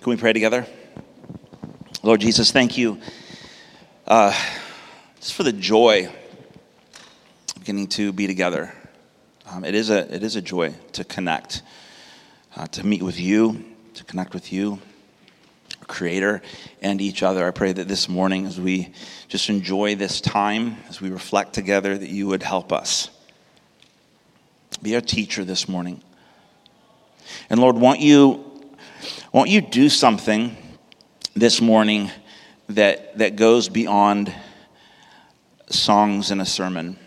Can we pray together? Lord Jesus, thank you uh, just for the joy of getting to be together. Um, it, is a, it is a joy to connect, uh, to meet with you, to connect with you, Creator, and each other. I pray that this morning, as we just enjoy this time, as we reflect together, that you would help us. Be our teacher this morning. And Lord, won't you, won't you do something this morning that, that goes beyond songs and a sermon,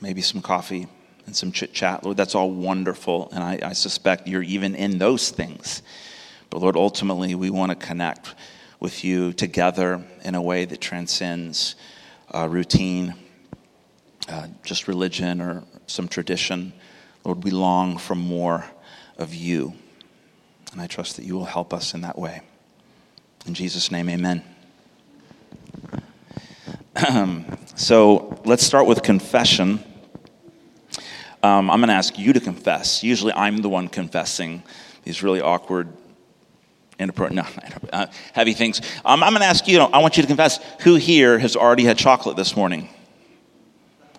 maybe some coffee and some chit chat. Lord, that's all wonderful, and I, I suspect you're even in those things. But Lord, ultimately, we want to connect with you together in a way that transcends uh, routine, uh, just religion or some tradition. Lord, we long for more of you. And I trust that you will help us in that way. In Jesus' name, amen. so let's start with confession. Um, I'm going to ask you to confess. Usually I'm the one confessing these really awkward, inappropriate, no, uh, heavy things. Um, I'm going to ask you, I want you to confess who here has already had chocolate this morning?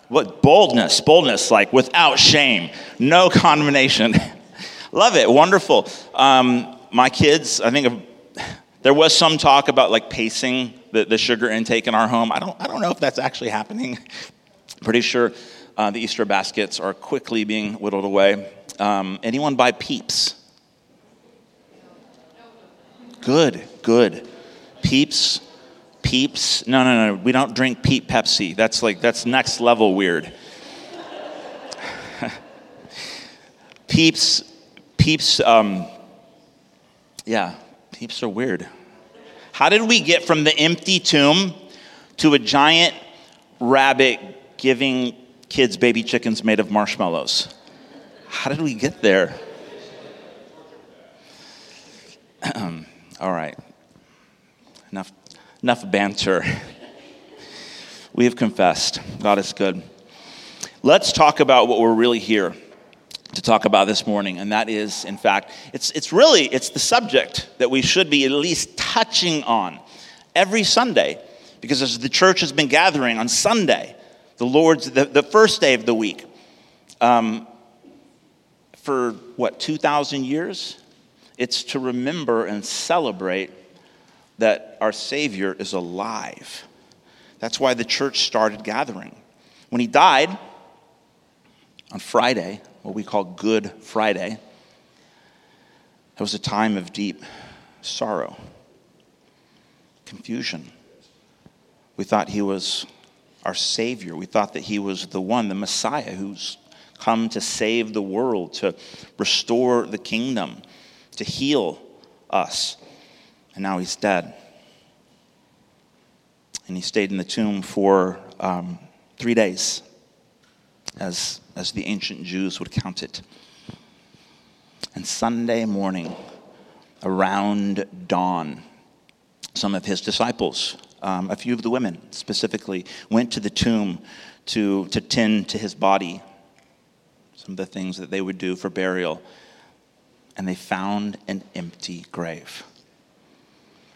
What boldness, boldness, like without shame, no condemnation. Love it, wonderful. Um, my kids, I think there was some talk about like pacing the, the sugar intake in our home. I don't, I don't know if that's actually happening. Pretty sure uh, the Easter baskets are quickly being whittled away. Um, anyone buy Peeps? Good, good. Peeps, Peeps. No, no, no. We don't drink Peep Pepsi. That's like that's next level weird. Peeps, Peeps. Um, yeah, Peeps are weird. How did we get from the empty tomb to a giant rabbit giving kids baby chickens made of marshmallows? How did we get there? All right. Enough, enough banter. We have confessed. God is good. Let's talk about what we're really here to talk about this morning and that is in fact it's, it's really it's the subject that we should be at least touching on every sunday because as the church has been gathering on sunday the lord's the, the first day of the week um, for what 2000 years? It's to remember and celebrate that our savior is alive. That's why the church started gathering. When he died on friday what we call Good Friday, it was a time of deep sorrow, confusion. We thought he was our Savior. We thought that he was the one, the Messiah, who's come to save the world, to restore the kingdom, to heal us. And now he's dead. And he stayed in the tomb for um, three days as as the ancient Jews would count it. And Sunday morning, around dawn, some of his disciples, um, a few of the women specifically, went to the tomb to, to tend to his body, some of the things that they would do for burial, and they found an empty grave.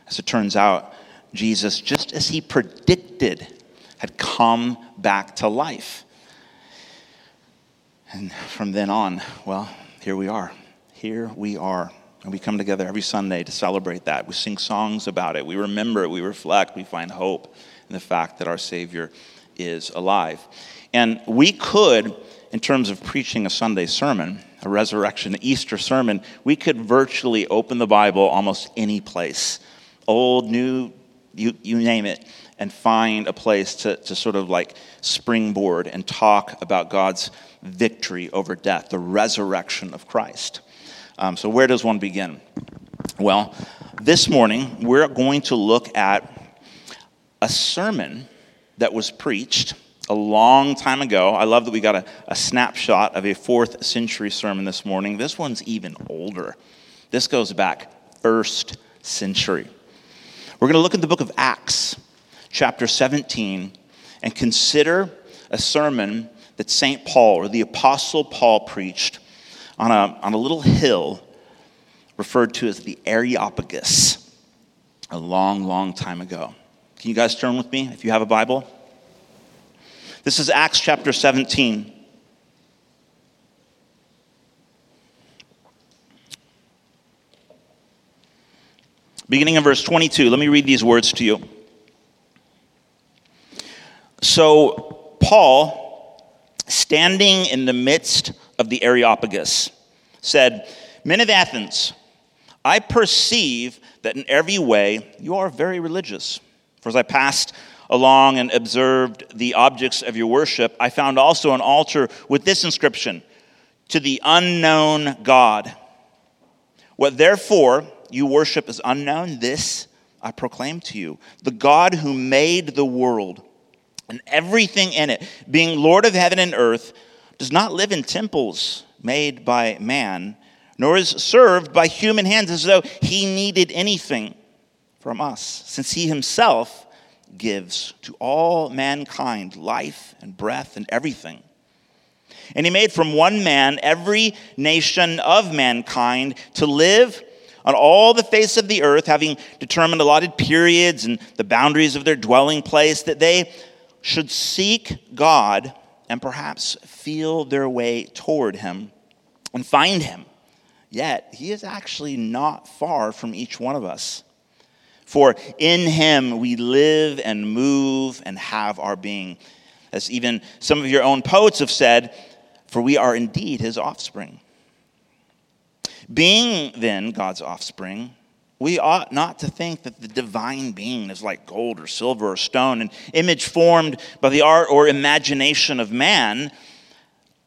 As it turns out, Jesus, just as he predicted, had come back to life. And from then on, well, here we are. Here we are. And we come together every Sunday to celebrate that. We sing songs about it. We remember it. We reflect. We find hope in the fact that our Savior is alive. And we could, in terms of preaching a Sunday sermon, a resurrection, Easter sermon, we could virtually open the Bible almost any place old, new, you, you name it, and find a place to, to sort of like springboard and talk about God's victory over death, the resurrection of Christ. Um, so, where does one begin? Well, this morning we're going to look at a sermon that was preached a long time ago. I love that we got a, a snapshot of a fourth century sermon this morning. This one's even older. This goes back first century. We're going to look at the book of Acts, chapter 17, and consider a sermon that St. Paul or the Apostle Paul preached on a, on a little hill referred to as the Areopagus a long, long time ago. Can you guys turn with me if you have a Bible? This is Acts chapter 17. Beginning in verse 22, let me read these words to you. So, Paul, standing in the midst of the Areopagus, said, Men of Athens, I perceive that in every way you are very religious. For as I passed along and observed the objects of your worship, I found also an altar with this inscription To the unknown God. What therefore you worship is unknown, this I proclaim to you the God who made the world and everything in it, being Lord of heaven and earth, does not live in temples made by man, nor is served by human hands as though he needed anything from us, since he himself gives to all mankind life and breath and everything. And he made from one man every nation of mankind to live on all the face of the earth, having determined allotted periods and the boundaries of their dwelling place, that they should seek God and perhaps feel their way toward Him and find Him. Yet, He is actually not far from each one of us. For in Him we live and move and have our being. As even some of your own poets have said, for we are indeed His offspring. Being then God's offspring, we ought not to think that the divine being is like gold or silver or stone, an image formed by the art or imagination of man.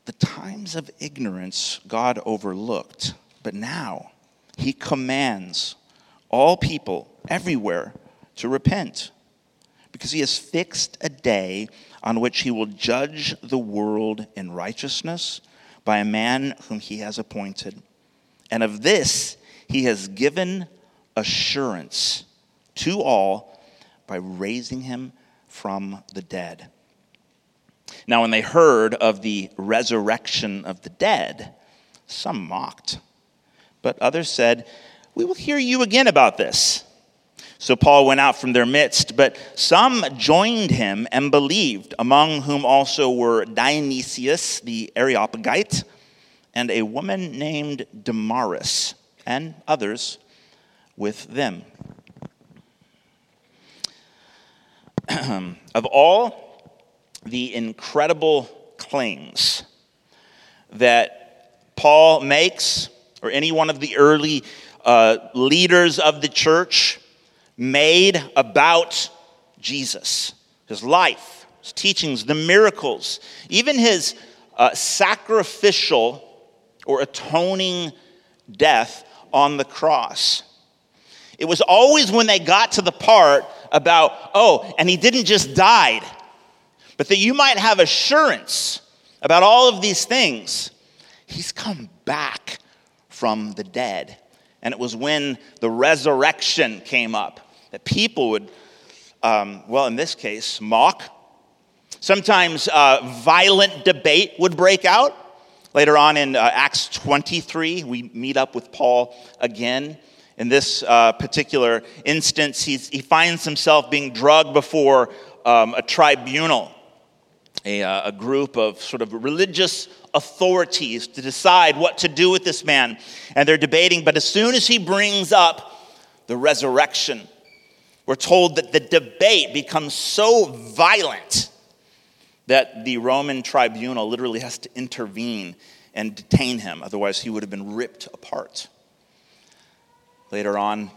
The times of ignorance God overlooked, but now he commands all people everywhere to repent because he has fixed a day on which he will judge the world in righteousness by a man whom he has appointed. And of this he has given assurance to all by raising him from the dead. Now, when they heard of the resurrection of the dead, some mocked, but others said, We will hear you again about this. So Paul went out from their midst, but some joined him and believed, among whom also were Dionysius the Areopagite and a woman named Damaris, and others with them. of all the incredible claims that Paul makes, or any one of the early uh, leaders of the church made about Jesus, his life, his teachings, the miracles, even his uh, sacrificial or atoning death on the cross. It was always when they got to the part about, oh, and he didn't just died, but that you might have assurance about all of these things. He's come back from the dead. And it was when the resurrection came up that people would, um, well, in this case, mock. Sometimes uh, violent debate would break out. Later on in uh, Acts 23, we meet up with Paul again. In this uh, particular instance, he finds himself being drugged before um, a tribunal, a, uh, a group of sort of religious authorities to decide what to do with this man. And they're debating, but as soon as he brings up the resurrection, we're told that the debate becomes so violent that the Roman tribunal literally has to intervene and detain him, otherwise, he would have been ripped apart. Later on,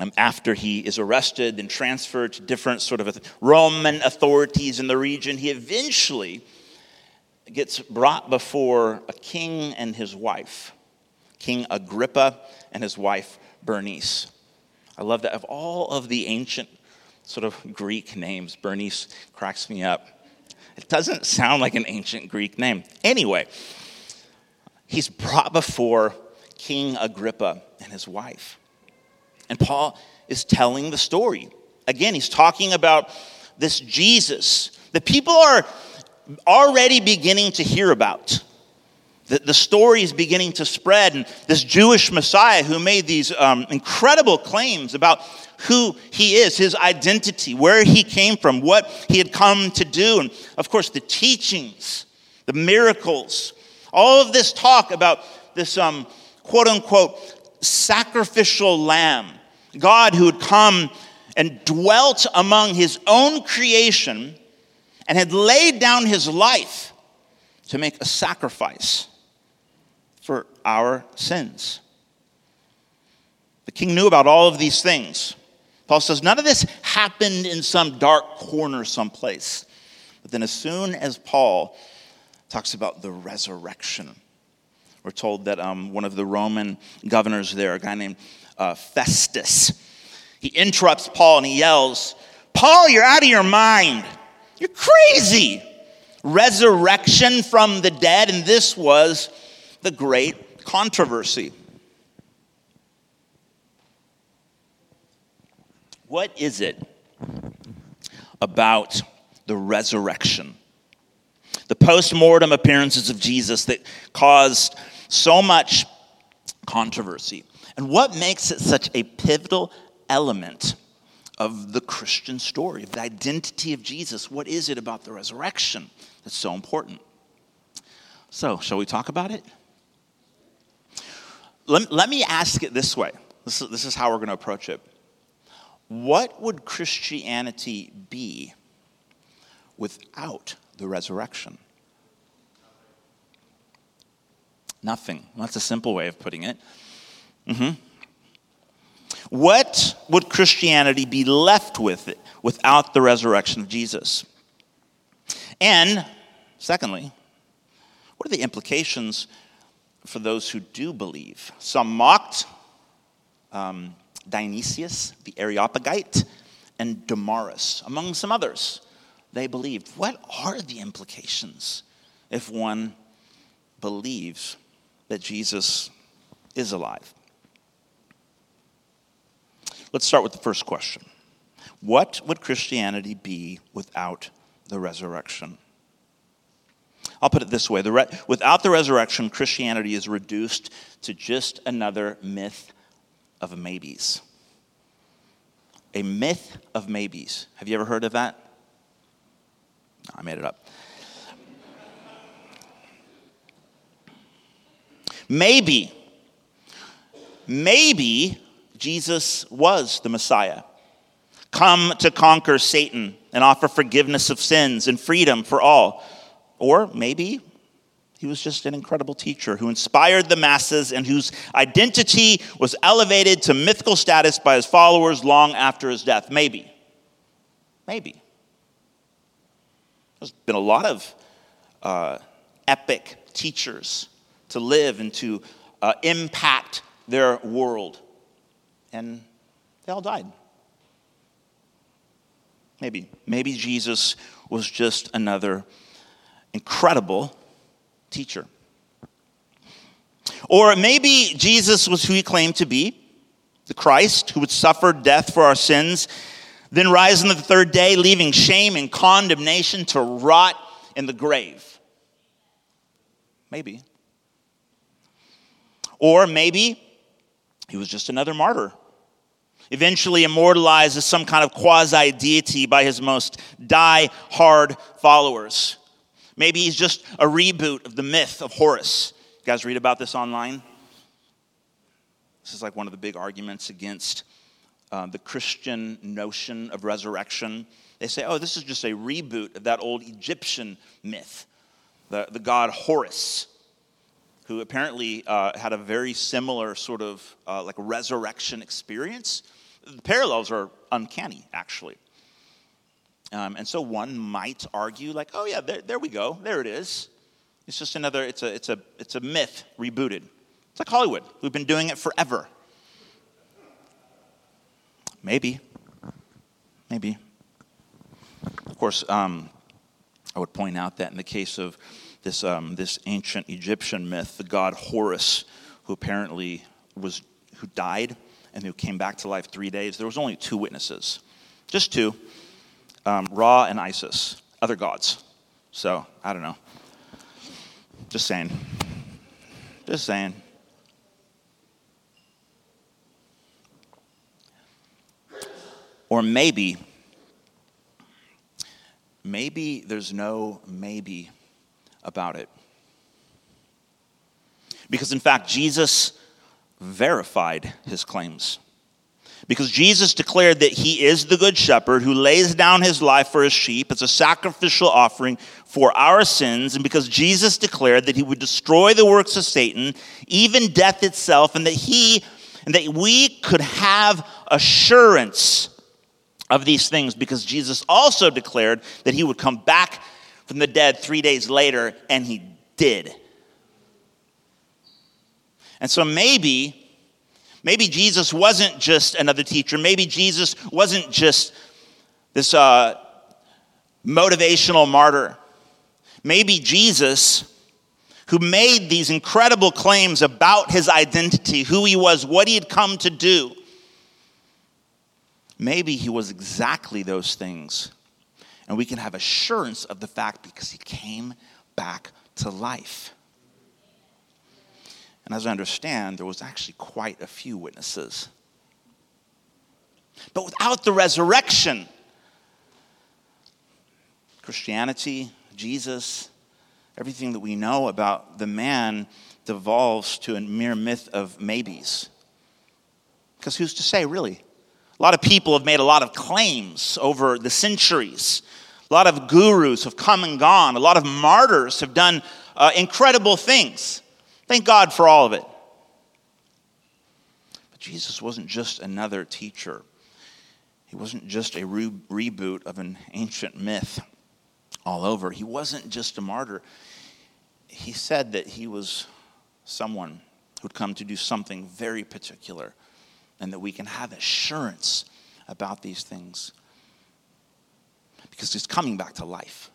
um, after he is arrested and transferred to different sort of Roman authorities in the region, he eventually gets brought before a king and his wife, King Agrippa and his wife Bernice. I love that. Of all of the ancient sort of Greek names, Bernice cracks me up. It doesn't sound like an ancient Greek name. Anyway, he's brought before King Agrippa and his wife. And Paul is telling the story. Again, he's talking about this Jesus that people are already beginning to hear about. The, the story is beginning to spread, and this Jewish Messiah who made these um, incredible claims about who he is, his identity, where he came from, what he had come to do, and of course, the teachings, the miracles, all of this talk about this um, quote unquote sacrificial lamb, God who had come and dwelt among his own creation and had laid down his life to make a sacrifice for our sins. The king knew about all of these things. Paul says none of this happened in some dark corner someplace. But then, as soon as Paul talks about the resurrection, we're told that um, one of the Roman governors there, a guy named uh, Festus, he interrupts Paul and he yells, Paul, you're out of your mind. You're crazy. Resurrection from the dead, and this was the great controversy. What is it about the resurrection? The post mortem appearances of Jesus that caused so much controversy. And what makes it such a pivotal element of the Christian story, of the identity of Jesus? What is it about the resurrection that's so important? So, shall we talk about it? Let, let me ask it this way. This is, this is how we're going to approach it. What would Christianity be without the resurrection? Nothing. That's a simple way of putting it. Mm-hmm. What would Christianity be left with without the resurrection of Jesus? And secondly, what are the implications for those who do believe. Some mocked um, Dionysius, the Areopagite, and Damaris, among some others. They believed. What are the implications if one believes that Jesus is alive? Let's start with the first question What would Christianity be without the resurrection? I'll put it this way re- without the resurrection, Christianity is reduced to just another myth of maybes. A myth of maybes. Have you ever heard of that? No, I made it up. Maybe, maybe Jesus was the Messiah, come to conquer Satan and offer forgiveness of sins and freedom for all. Or maybe he was just an incredible teacher who inspired the masses and whose identity was elevated to mythical status by his followers long after his death. Maybe. Maybe. There's been a lot of uh, epic teachers to live and to uh, impact their world, and they all died. Maybe. Maybe Jesus was just another incredible teacher. Or maybe Jesus was who he claimed to be the Christ who would suffer death for our sins, then rise on the third day, leaving shame and condemnation to rot in the grave. Maybe. Or maybe he was just another martyr, eventually immortalized as some kind of quasi deity by his most die hard followers. Maybe he's just a reboot of the myth of Horus. You guys read about this online? This is like one of the big arguments against uh, the Christian notion of resurrection. They say, oh, this is just a reboot of that old Egyptian myth, the, the god Horus, who apparently uh, had a very similar sort of uh, like resurrection experience. The parallels are uncanny, actually. Um, and so one might argue, like, oh yeah, there, there we go, there it is. It's just another, it's a, it's a, it's a myth rebooted. It's like Hollywood. We've been doing it forever. Maybe. Maybe. Of course, um, I would point out that in the case of this, um, this ancient Egyptian myth, the god Horus, who apparently was, who died and who came back to life three days, there was only two witnesses. Just two um, Ra and Isis, other gods. So, I don't know. Just saying. Just saying. Or maybe, maybe there's no maybe about it. Because in fact, Jesus verified his claims. Because Jesus declared that he is the good shepherd who lays down his life for his sheep. As a sacrificial offering for our sins, and because Jesus declared that he would destroy the works of Satan, even death itself, and that he and that we could have assurance of these things. Because Jesus also declared that he would come back from the dead 3 days later and he did. And so maybe Maybe Jesus wasn't just another teacher. Maybe Jesus wasn't just this uh, motivational martyr. Maybe Jesus, who made these incredible claims about his identity, who he was, what he had come to do, maybe he was exactly those things. And we can have assurance of the fact because he came back to life. And as I understand, there was actually quite a few witnesses. But without the resurrection, Christianity, Jesus, everything that we know about the man devolves to a mere myth of maybes. Because who's to say, really? A lot of people have made a lot of claims over the centuries. A lot of gurus have come and gone. A lot of martyrs have done uh, incredible things. Thank God for all of it. But Jesus wasn't just another teacher, he wasn't just a re- reboot of an ancient myth all over. He wasn't just a martyr. He said that he was someone who'd come to do something very particular and that we can have assurance about these things because he's coming back to life.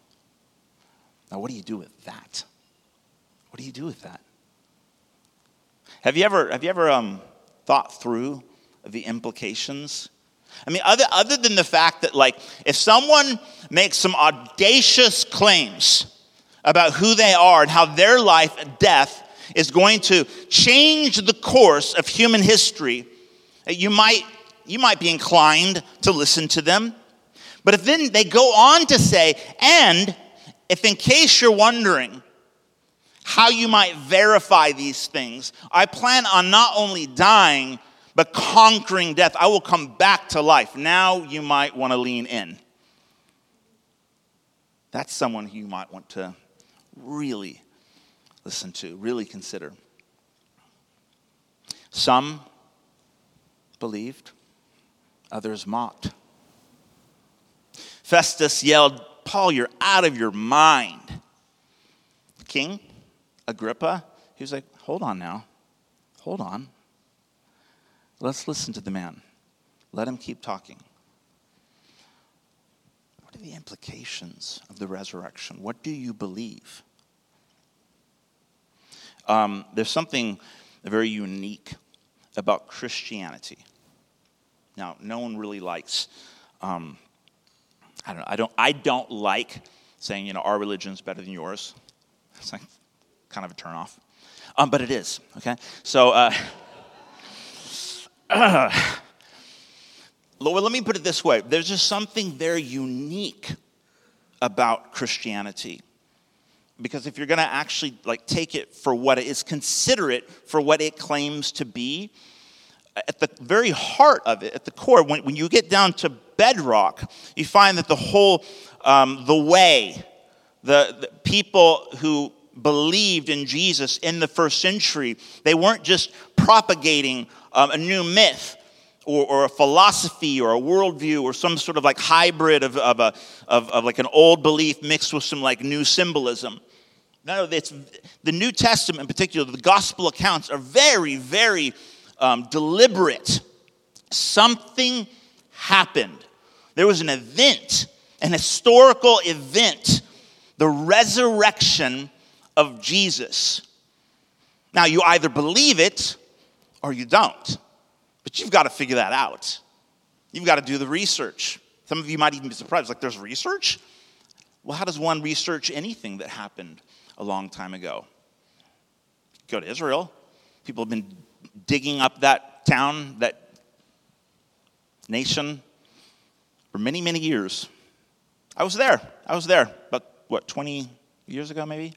Now, what do you do with that? What do you do with that? Have you ever, have you ever um, thought through the implications? I mean, other, other than the fact that, like, if someone makes some audacious claims about who they are and how their life and death is going to change the course of human history, you might, you might be inclined to listen to them. But if then they go on to say, and if in case you're wondering, how you might verify these things. I plan on not only dying, but conquering death. I will come back to life. Now you might want to lean in. That's someone you might want to really listen to, really consider. Some believed, others mocked. Festus yelled, Paul, you're out of your mind. King Agrippa, he was like, hold on now. Hold on. Let's listen to the man. Let him keep talking. What are the implications of the resurrection? What do you believe? Um, there's something very unique about Christianity. Now, no one really likes, um, I don't know, I don't, I don't like saying, you know, our religion's better than yours. It's like, kind of a turnoff. Um, but it is, okay? So, uh, well, let me put it this way there's just something very unique about Christianity. Because if you're going to actually like take it for what it is, consider it for what it claims to be, at the very heart of it, at the core, when, when you get down to bedrock, you find that the whole, um, the way, the, the people who believed in Jesus in the first century, they weren't just propagating um, a new myth or, or, a philosophy or a worldview or some sort of like hybrid of, of, a, of, of like an old belief mixed with some like new symbolism. No, it's the New Testament in particular, the gospel accounts are very, very um, deliberate. Something happened. There was an event, an historical event, the resurrection of Jesus. Now, you either believe it or you don't, but you've got to figure that out. You've got to do the research. Some of you might even be surprised, like, there's research? Well, how does one research anything that happened a long time ago? Go to Israel. People have been digging up that town, that nation, for many, many years. I was there. I was there, but what, 20 years ago, maybe?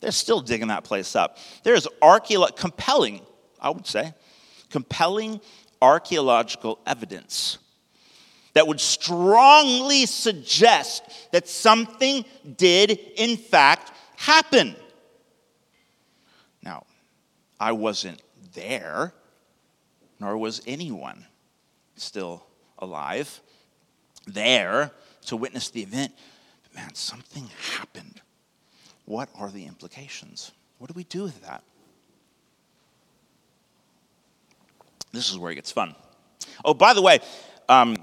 They're still digging that place up. There's archeolo- compelling, I would say, compelling archaeological evidence that would strongly suggest that something did, in fact, happen. Now, I wasn't there, nor was anyone still alive there to witness the event. But man, something happened. What are the implications? What do we do with that? This is where it gets fun. Oh, by the way, um,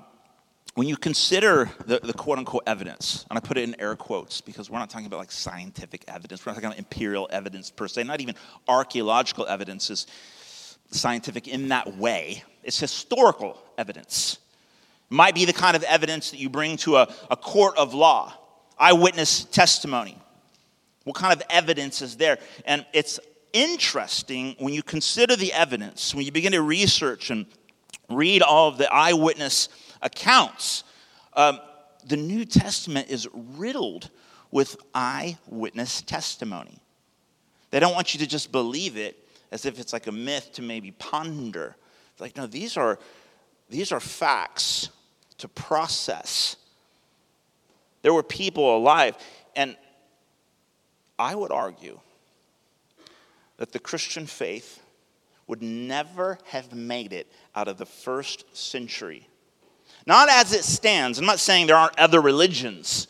when you consider the, the, quote unquote evidence, and I put it in air quotes because we're not talking about like scientific evidence, we're not talking about imperial evidence per se, not even archaeological evidence is scientific in that way. It's historical evidence. It might be the kind of evidence that you bring to a, a court of law, eyewitness testimony. What kind of evidence is there? And it's interesting when you consider the evidence, when you begin to research and read all of the eyewitness accounts, um, the New Testament is riddled with eyewitness testimony. They don't want you to just believe it as if it's like a myth to maybe ponder. It's like, no, these are, these are facts to process. There were people alive, and I would argue that the Christian faith would never have made it out of the first century not as it stands. I'm not saying there aren't other religions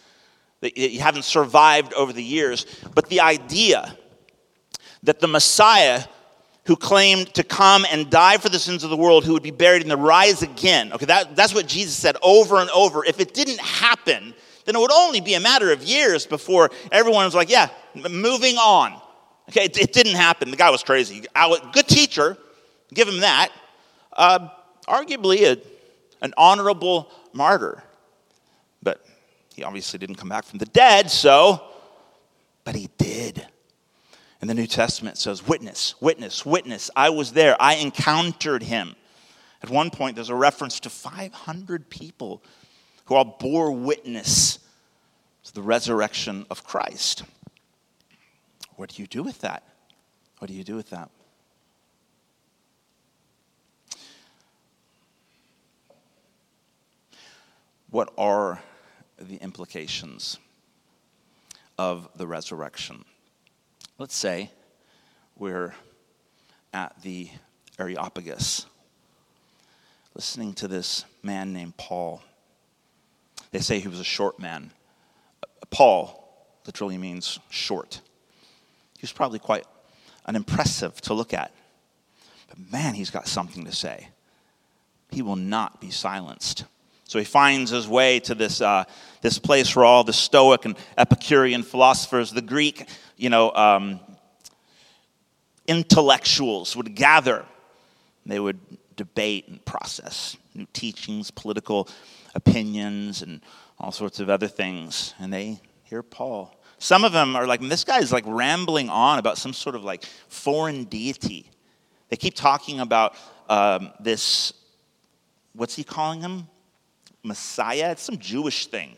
that you haven't survived over the years, but the idea that the Messiah who claimed to come and die for the sins of the world, who would be buried and rise again. Okay, that, that's what Jesus said over and over. If it didn't happen, then it would only be a matter of years before everyone was like, yeah, moving on. Okay, it, it didn't happen. The guy was crazy. Good teacher, give him that. Uh, arguably a an honorable martyr. But he obviously didn't come back from the dead, so, but he did. And the New Testament says, Witness, witness, witness. I was there. I encountered him. At one point, there's a reference to 500 people who all bore witness to the resurrection of Christ. What do you do with that? What do you do with that? what are the implications of the resurrection? Let's say we're at the Areopagus, listening to this man named Paul. They say he was a short man. Paul literally means short. He was probably quite unimpressive to look at. But man, he's got something to say. He will not be silenced. So he finds his way to this, uh, this place where all the Stoic and Epicurean philosophers, the Greek, you know, um, intellectuals would gather. They would debate and process new teachings, political opinions, and all sorts of other things. And they hear Paul. Some of them are like, this guy's like rambling on about some sort of like foreign deity. They keep talking about um, this, what's he calling him? Messiah. It's some Jewish thing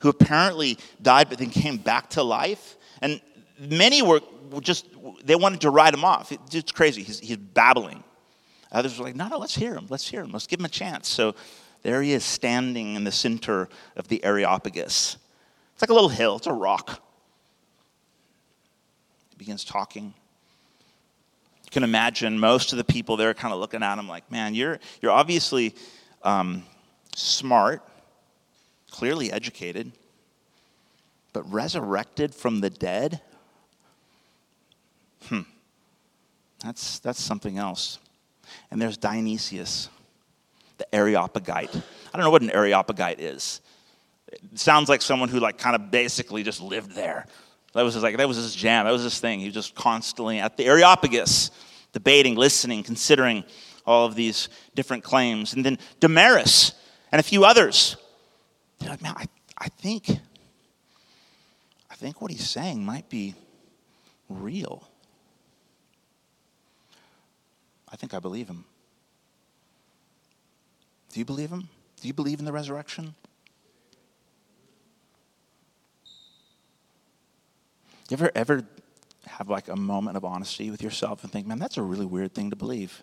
who apparently died but then came back to life. And many were just, they wanted to write him off. It's crazy. He's, he's babbling. Others were like, no, no, let's hear him. Let's hear him. Let's give him a chance. So there he is standing in the center of the Areopagus. It's like a little hill, it's a rock. Begins talking. You can imagine most of the people there kind of looking at him like, man, you're, you're obviously um, smart, clearly educated, but resurrected from the dead? Hmm. That's, that's something else. And there's Dionysius, the Areopagite. I don't know what an Areopagite is. It sounds like someone who like kind of basically just lived there. That was his, like that was his jam. That was his thing. He was just constantly at the Areopagus, debating, listening, considering all of these different claims. And then Damaris, and a few others. They're like, man, I, I think, I think what he's saying might be real. I think I believe him. Do you believe him? Do you believe in the resurrection? You ever ever have like a moment of honesty with yourself and think, man, that's a really weird thing to believe?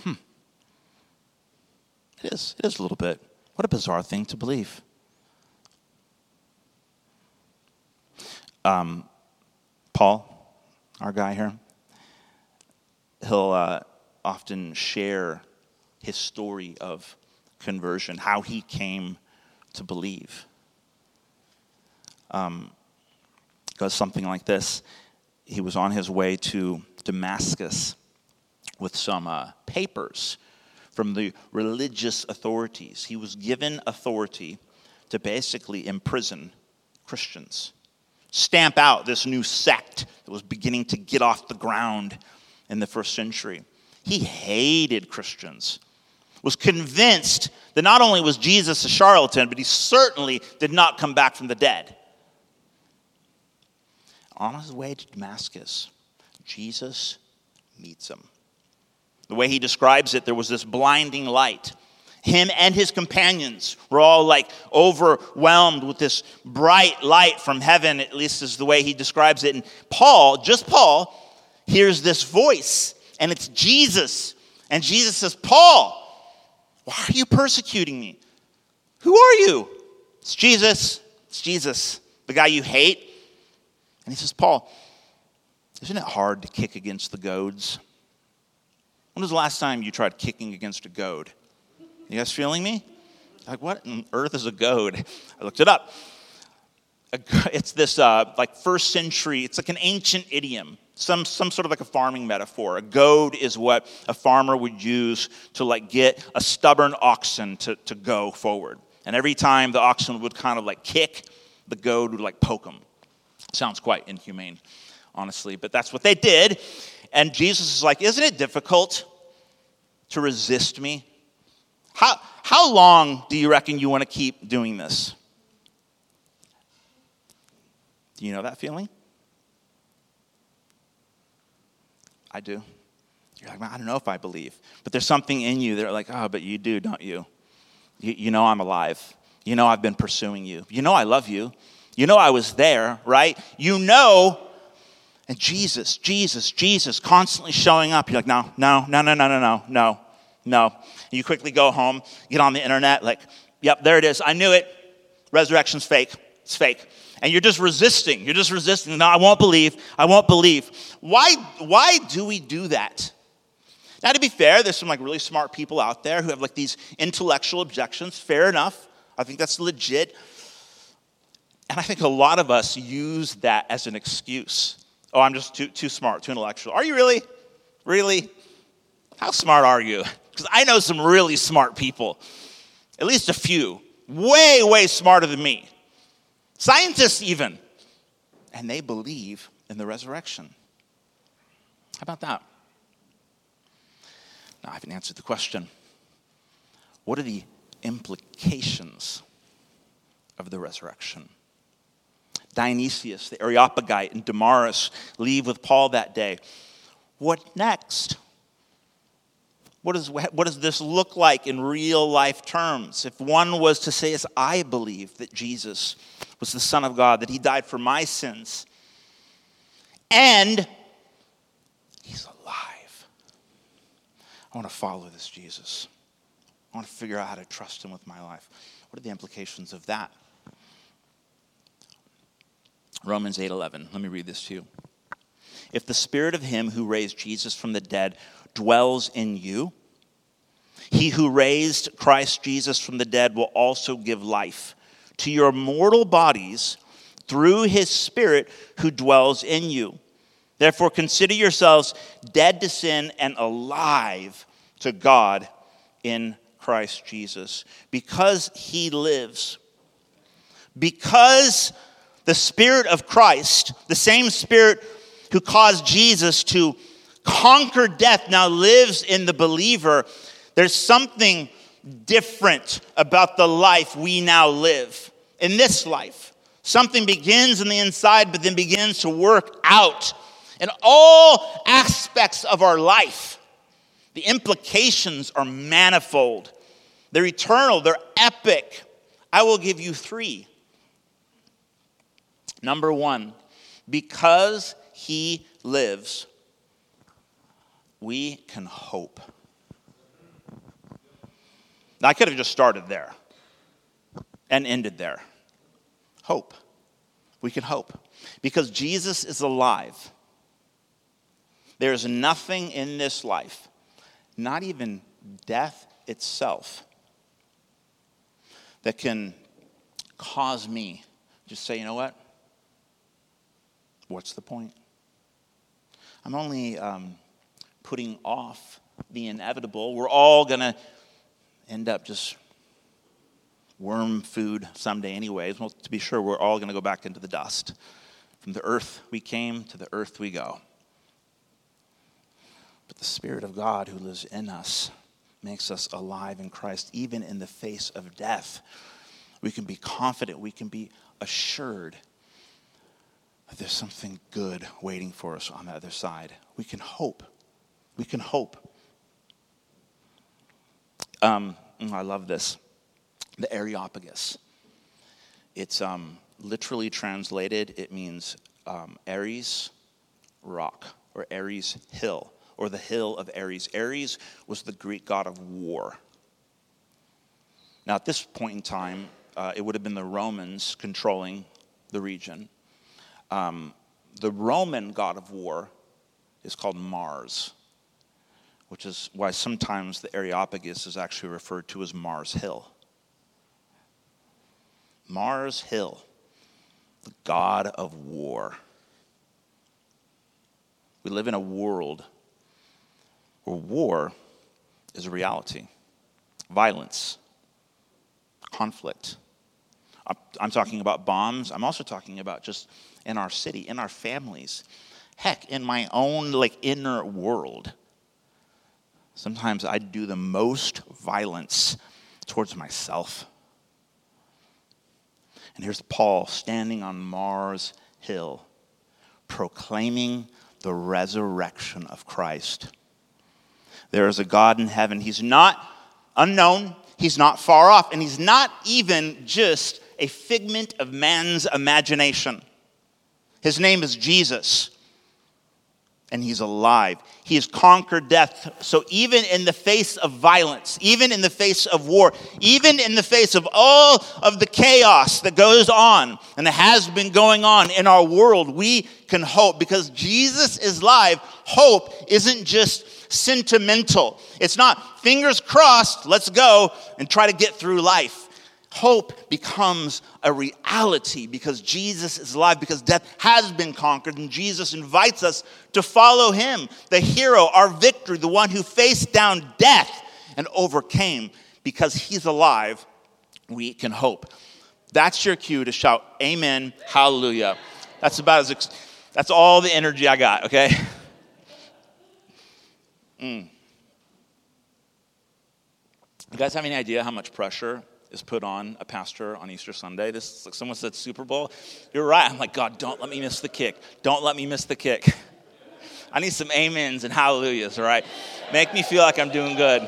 Hmm. It is. It is a little bit. What a bizarre thing to believe. Um, Paul, our guy here, he'll uh, often share his story of conversion, how he came to believe. Um, goes something like this He was on his way to Damascus with some uh, papers from the religious authorities. He was given authority to basically imprison Christians, stamp out this new sect that was beginning to get off the ground in the first century. He hated Christians, was convinced that not only was Jesus a charlatan, but he certainly did not come back from the dead on his way to Damascus, Jesus meets him. The way he describes it, there was this blinding light. Him and his companions were all like overwhelmed with this bright light from heaven, at least is the way he describes it. And Paul, just Paul, hears this voice, and it's Jesus. And Jesus says, Paul, why are you persecuting me? Who are you? It's Jesus. It's Jesus, the guy you hate, and he says, Paul, isn't it hard to kick against the goads? When was the last time you tried kicking against a goad? You guys feeling me? Like, what on earth is a goad? I looked it up. It's this uh, like first century, it's like an ancient idiom, some, some sort of like a farming metaphor. A goad is what a farmer would use to like get a stubborn oxen to, to go forward. And every time the oxen would kind of like kick, the goad would like poke him. Sounds quite inhumane, honestly, but that's what they did. And Jesus is like, Isn't it difficult to resist me? How, how long do you reckon you want to keep doing this? Do you know that feeling? I do. You're like, I don't know if I believe. But there's something in you that like, oh, but you do, don't you? you? You know I'm alive. You know I've been pursuing you. You know I love you. You know I was there, right? You know. And Jesus, Jesus, Jesus constantly showing up. You're like, no, no, no, no, no, no, no, no, no. You quickly go home, get on the internet, like, yep, there it is. I knew it. Resurrection's fake. It's fake. And you're just resisting. You're just resisting. No, I won't believe. I won't believe. Why, why do we do that? Now, to be fair, there's some like really smart people out there who have like these intellectual objections. Fair enough. I think that's legit. And I think a lot of us use that as an excuse. Oh, I'm just too, too smart, too intellectual. Are you really? Really? How smart are you? Because I know some really smart people, at least a few, way, way smarter than me. Scientists, even. And they believe in the resurrection. How about that? Now, I haven't answered the question. What are the implications of the resurrection? Dionysius, the Areopagite, and Damaris leave with Paul that day. What next? What, is, what does this look like in real life terms? If one was to say, As I believe that Jesus was the Son of God, that he died for my sins, and he's alive. I want to follow this Jesus. I want to figure out how to trust him with my life. What are the implications of that? Romans 8:11. Let me read this to you. If the spirit of him who raised Jesus from the dead dwells in you, he who raised Christ Jesus from the dead will also give life to your mortal bodies through his spirit who dwells in you. Therefore consider yourselves dead to sin and alive to God in Christ Jesus. Because he lives, because the Spirit of Christ, the same Spirit who caused Jesus to conquer death, now lives in the believer. There's something different about the life we now live in this life. Something begins in the inside, but then begins to work out in all aspects of our life. The implications are manifold, they're eternal, they're epic. I will give you three. Number one, because he lives, we can hope. I could have just started there and ended there. Hope. We can hope. Because Jesus is alive. There is nothing in this life, not even death itself, that can cause me to say, you know what? What's the point? I'm only um, putting off the inevitable. We're all going to end up just worm food someday, anyways. Well, to be sure, we're all going to go back into the dust. From the earth we came, to the earth we go. But the Spirit of God who lives in us makes us alive in Christ, even in the face of death. We can be confident, we can be assured there's something good waiting for us on the other side. We can hope. We can hope. Um, mm, I love this. The Areopagus. It's um, literally translated, it means um, Ares rock or Ares hill or the hill of Ares. Ares was the Greek god of war. Now, at this point in time, uh, it would have been the Romans controlling the region. Um, the Roman god of war is called Mars, which is why sometimes the Areopagus is actually referred to as Mars Hill. Mars Hill, the god of war. We live in a world where war is a reality violence, conflict. I'm talking about bombs. I'm also talking about just in our city, in our families, heck, in my own like inner world. Sometimes I do the most violence towards myself. And here's Paul standing on Mars Hill, proclaiming the resurrection of Christ. There is a God in heaven. He's not unknown, he's not far off, and he's not even just a figment of man's imagination. His name is Jesus, and he's alive. He has conquered death. So, even in the face of violence, even in the face of war, even in the face of all of the chaos that goes on and that has been going on in our world, we can hope because Jesus is alive. Hope isn't just sentimental, it's not fingers crossed, let's go and try to get through life hope becomes a reality because Jesus is alive, because death has been conquered, and Jesus invites us to follow him, the hero, our victory, the one who faced down death and overcame. Because he's alive, we can hope. That's your cue to shout, Amen, Hallelujah. That's about as, ex- that's all the energy I got, okay? Mm. You guys have any idea how much pressure is put on a pastor on Easter Sunday. This like someone said Super Bowl. You're right. I'm like, God, don't let me miss the kick. Don't let me miss the kick. I need some amens and hallelujahs, all right? Make me feel like I'm doing good.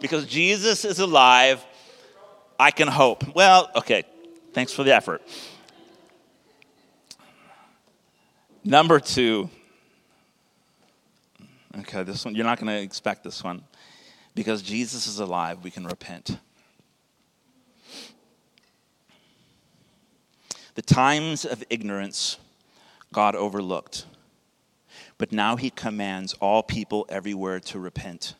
Because Jesus is alive, I can hope. Well, okay. Thanks for the effort. Number two. Okay, this one, you're not going to expect this one. Because Jesus is alive, we can repent. The times of ignorance God overlooked. But now he commands all people everywhere to repent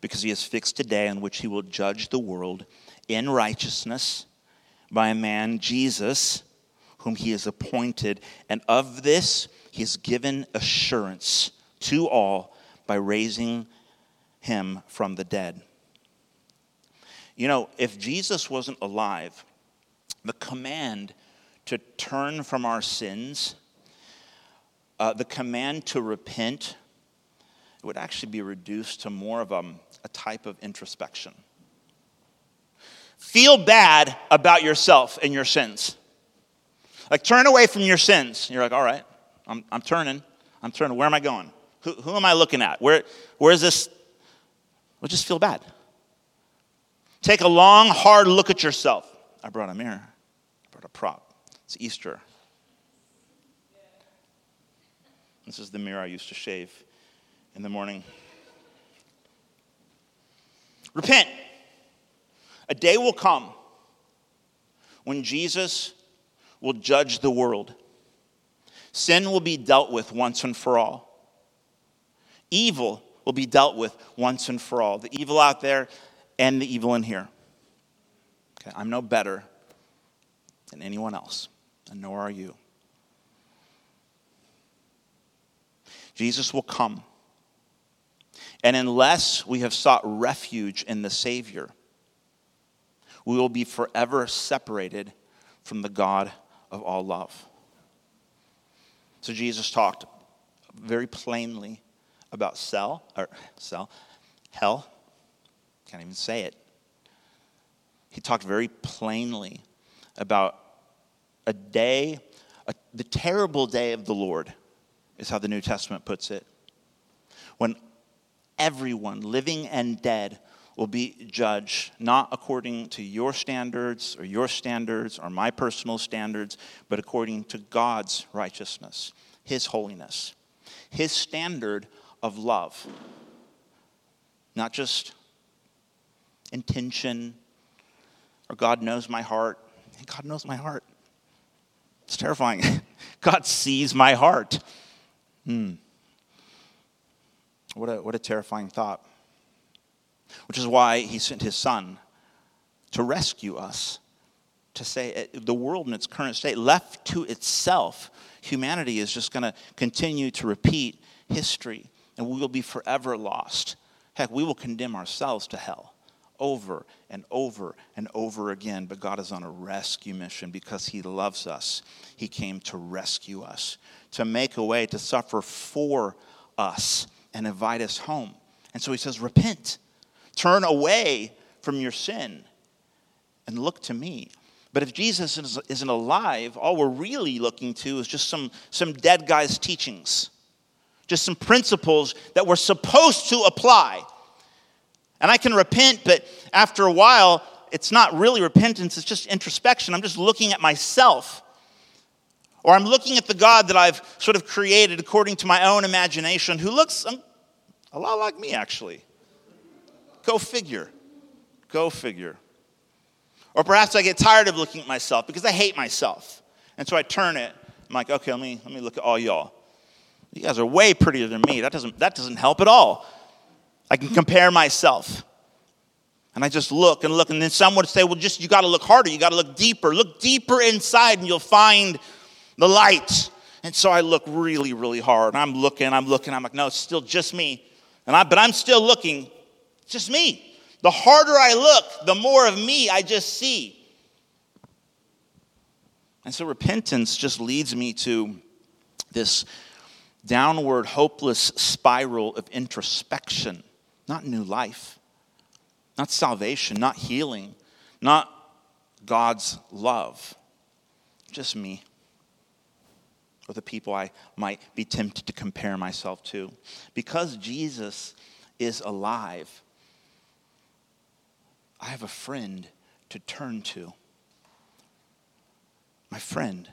because he has fixed a day on which he will judge the world in righteousness by a man, Jesus, whom he has appointed. And of this he has given assurance to all by raising him from the dead. You know, if Jesus wasn't alive, the command to turn from our sins, uh, the command to repent would actually be reduced to more of a, a type of introspection. Feel bad about yourself and your sins. Like, turn away from your sins. You're like, all right, I'm, I'm turning. I'm turning. Where am I going? Who, who am I looking at? Where, where is this? Well, just feel bad. Take a long, hard look at yourself. I brought a mirror, I brought a prop. It's Easter. This is the mirror I used to shave in the morning. Repent. A day will come when Jesus will judge the world. Sin will be dealt with once and for all. Evil will be dealt with once and for all. The evil out there and the evil in here. Okay, I'm no better than anyone else, and nor are you. Jesus will come. And unless we have sought refuge in the Savior, we will be forever separated from the God of all love. So Jesus talked very plainly about cell or cell, hell. Can't even say it. He talked very plainly about a day, a, the terrible day of the Lord, is how the New Testament puts it. When everyone, living and dead, will be judged not according to your standards or your standards or my personal standards, but according to God's righteousness, His holiness, His standard of love. Not just intention or God knows my heart. God knows my heart. It's terrifying. God sees my heart. Hmm. What a, what a terrifying thought. Which is why he sent his son to rescue us, to say eh, the world in its current state, left to itself, humanity is just going to continue to repeat history and we will be forever lost. Heck, we will condemn ourselves to hell over and over and over again. But God is on a rescue mission because He loves us. He came to rescue us, to make a way to suffer for us and invite us home. And so He says, Repent, turn away from your sin, and look to me. But if Jesus isn't alive, all we're really looking to is just some, some dead guy's teachings just some principles that we're supposed to apply. And I can repent, but after a while, it's not really repentance, it's just introspection. I'm just looking at myself. Or I'm looking at the God that I've sort of created according to my own imagination, who looks um, a lot like me, actually. Go figure. Go figure. Or perhaps I get tired of looking at myself because I hate myself. And so I turn it. I'm like, okay, let me, let me look at all y'all. You guys are way prettier than me. That doesn't, that doesn't help at all. I can compare myself. And I just look and look, and then some would say, well, just you got to look harder. You got to look deeper. Look deeper inside, and you'll find the light. And so I look really, really hard. I'm looking, I'm looking. I'm like, no, it's still just me. And I, but I'm still looking. It's just me. The harder I look, the more of me I just see. And so repentance just leads me to this downward, hopeless spiral of introspection, not new life, not salvation, not healing, not God's love, just me or the people I might be tempted to compare myself to. Because Jesus is alive, I have a friend to turn to. My friend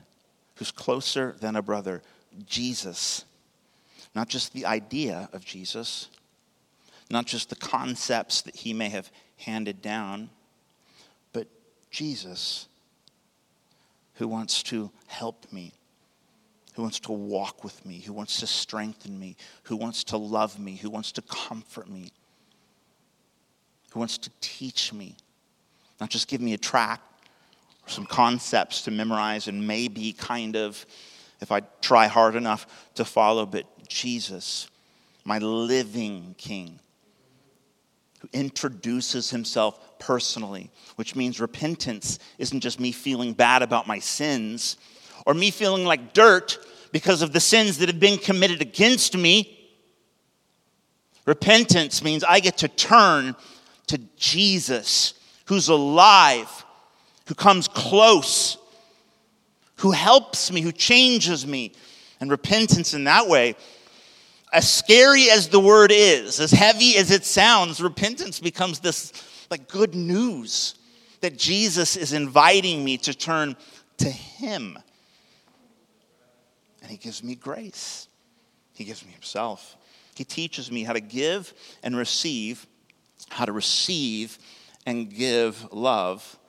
who's closer than a brother, Jesus not just the idea of Jesus, not just the concepts that he may have handed down, but Jesus who wants to help me, who wants to walk with me, who wants to strengthen me, who wants to love me, who wants to comfort me, who wants to teach me, not just give me a track or some concepts to memorize and maybe kind of, if I try hard enough to follow, but Jesus, my living King, who introduces himself personally, which means repentance isn't just me feeling bad about my sins or me feeling like dirt because of the sins that have been committed against me. Repentance means I get to turn to Jesus, who's alive, who comes close, who helps me, who changes me. And repentance in that way as scary as the word is, as heavy as it sounds, repentance becomes this like good news that Jesus is inviting me to turn to Him. And He gives me grace, He gives me Himself. He teaches me how to give and receive, how to receive and give love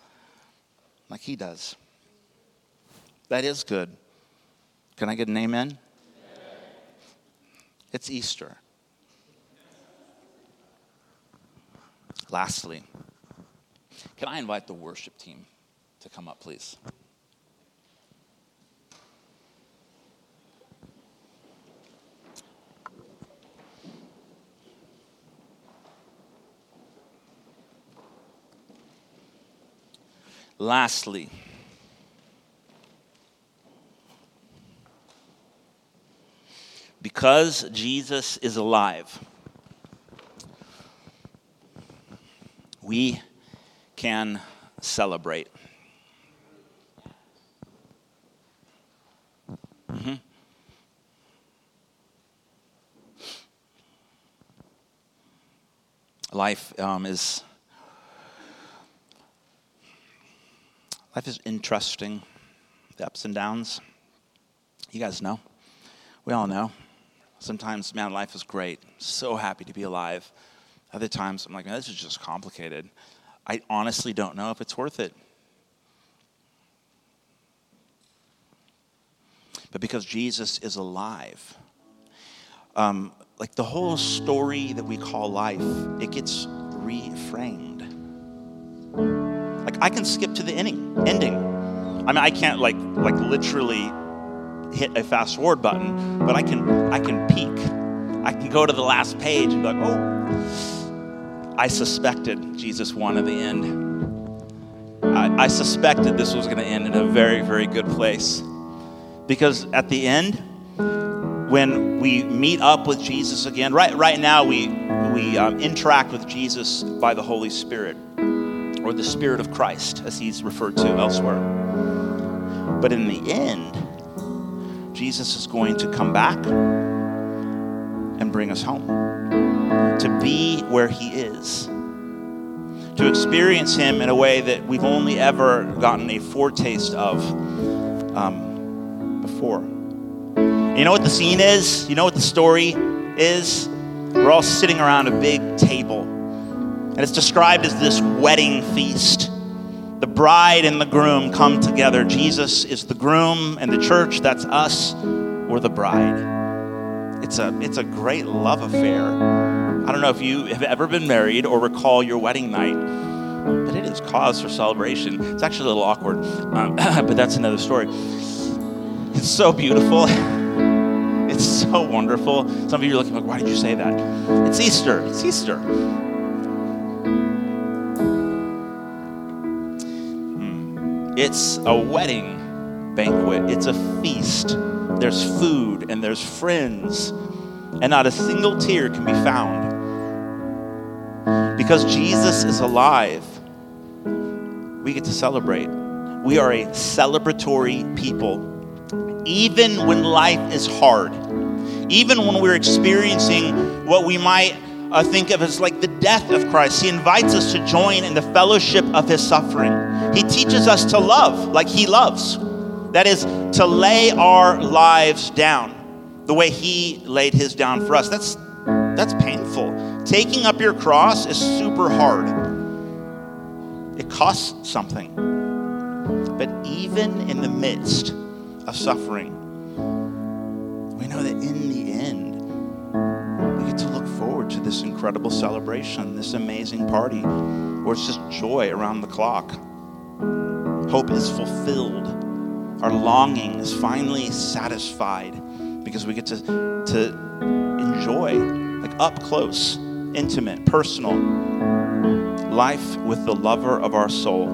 like He does. That is good. Can I get an amen? It's Easter. Lastly, can I invite the worship team to come up, please? Lastly, because Jesus is alive, we can celebrate. Mm-hmm. Life um, is life is interesting, the ups and downs. You guys know. We all know. Sometimes, man, life is great. So happy to be alive. Other times, I'm like, man, this is just complicated. I honestly don't know if it's worth it. But because Jesus is alive, um, like the whole story that we call life, it gets reframed. Like I can skip to the ending. Ending. I mean, I can't like like literally hit a fast forward button, but I can I can peek. I can go to the last page and be like, oh, I suspected Jesus wanted the end. I, I suspected this was going to end in a very, very good place. Because at the end, when we meet up with Jesus again, right, right now we, we um, interact with Jesus by the Holy Spirit, or the Spirit of Christ, as he's referred to elsewhere. But in the end, Jesus is going to come back and bring us home. To be where He is. To experience Him in a way that we've only ever gotten a foretaste of um, before. You know what the scene is? You know what the story is? We're all sitting around a big table, and it's described as this wedding feast. The bride and the groom come together. Jesus is the groom, and the church, that's us, we're the bride. It's a, it's a great love affair. I don't know if you have ever been married or recall your wedding night, but it is cause for celebration. It's actually a little awkward, um, but that's another story. It's so beautiful. It's so wonderful. Some of you are looking like, why did you say that? It's Easter. It's Easter. It's a wedding banquet, it's a feast. There's food and there's friends, and not a single tear can be found. Because Jesus is alive, we get to celebrate. We are a celebratory people. Even when life is hard, even when we're experiencing what we might uh, think of as like the death of Christ, He invites us to join in the fellowship of His suffering. He teaches us to love like He loves. That is, to lay our lives down the way He laid His down for us. That's, that's painful. Taking up your cross is super hard, it costs something. But even in the midst of suffering, we know that in the this incredible celebration, this amazing party, where it's just joy around the clock. Hope is fulfilled. Our longing is finally satisfied because we get to, to enjoy, like up close, intimate, personal life with the lover of our soul.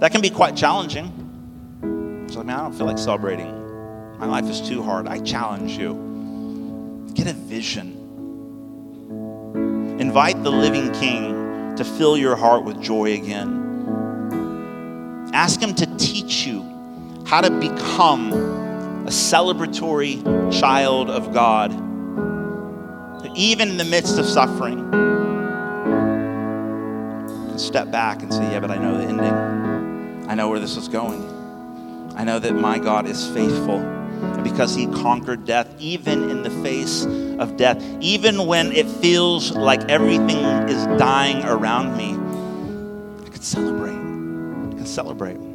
That can be quite challenging. So, I mean, I don't feel like celebrating. My life is too hard. I challenge you. Get a vision. Invite the living King to fill your heart with joy again. Ask Him to teach you how to become a celebratory child of God. Even in the midst of suffering, step back and say, Yeah, but I know the ending. I know where this is going. I know that my God is faithful because he conquered death, even in the face of death, even when it feels like everything is dying around me. I can celebrate. I can celebrate.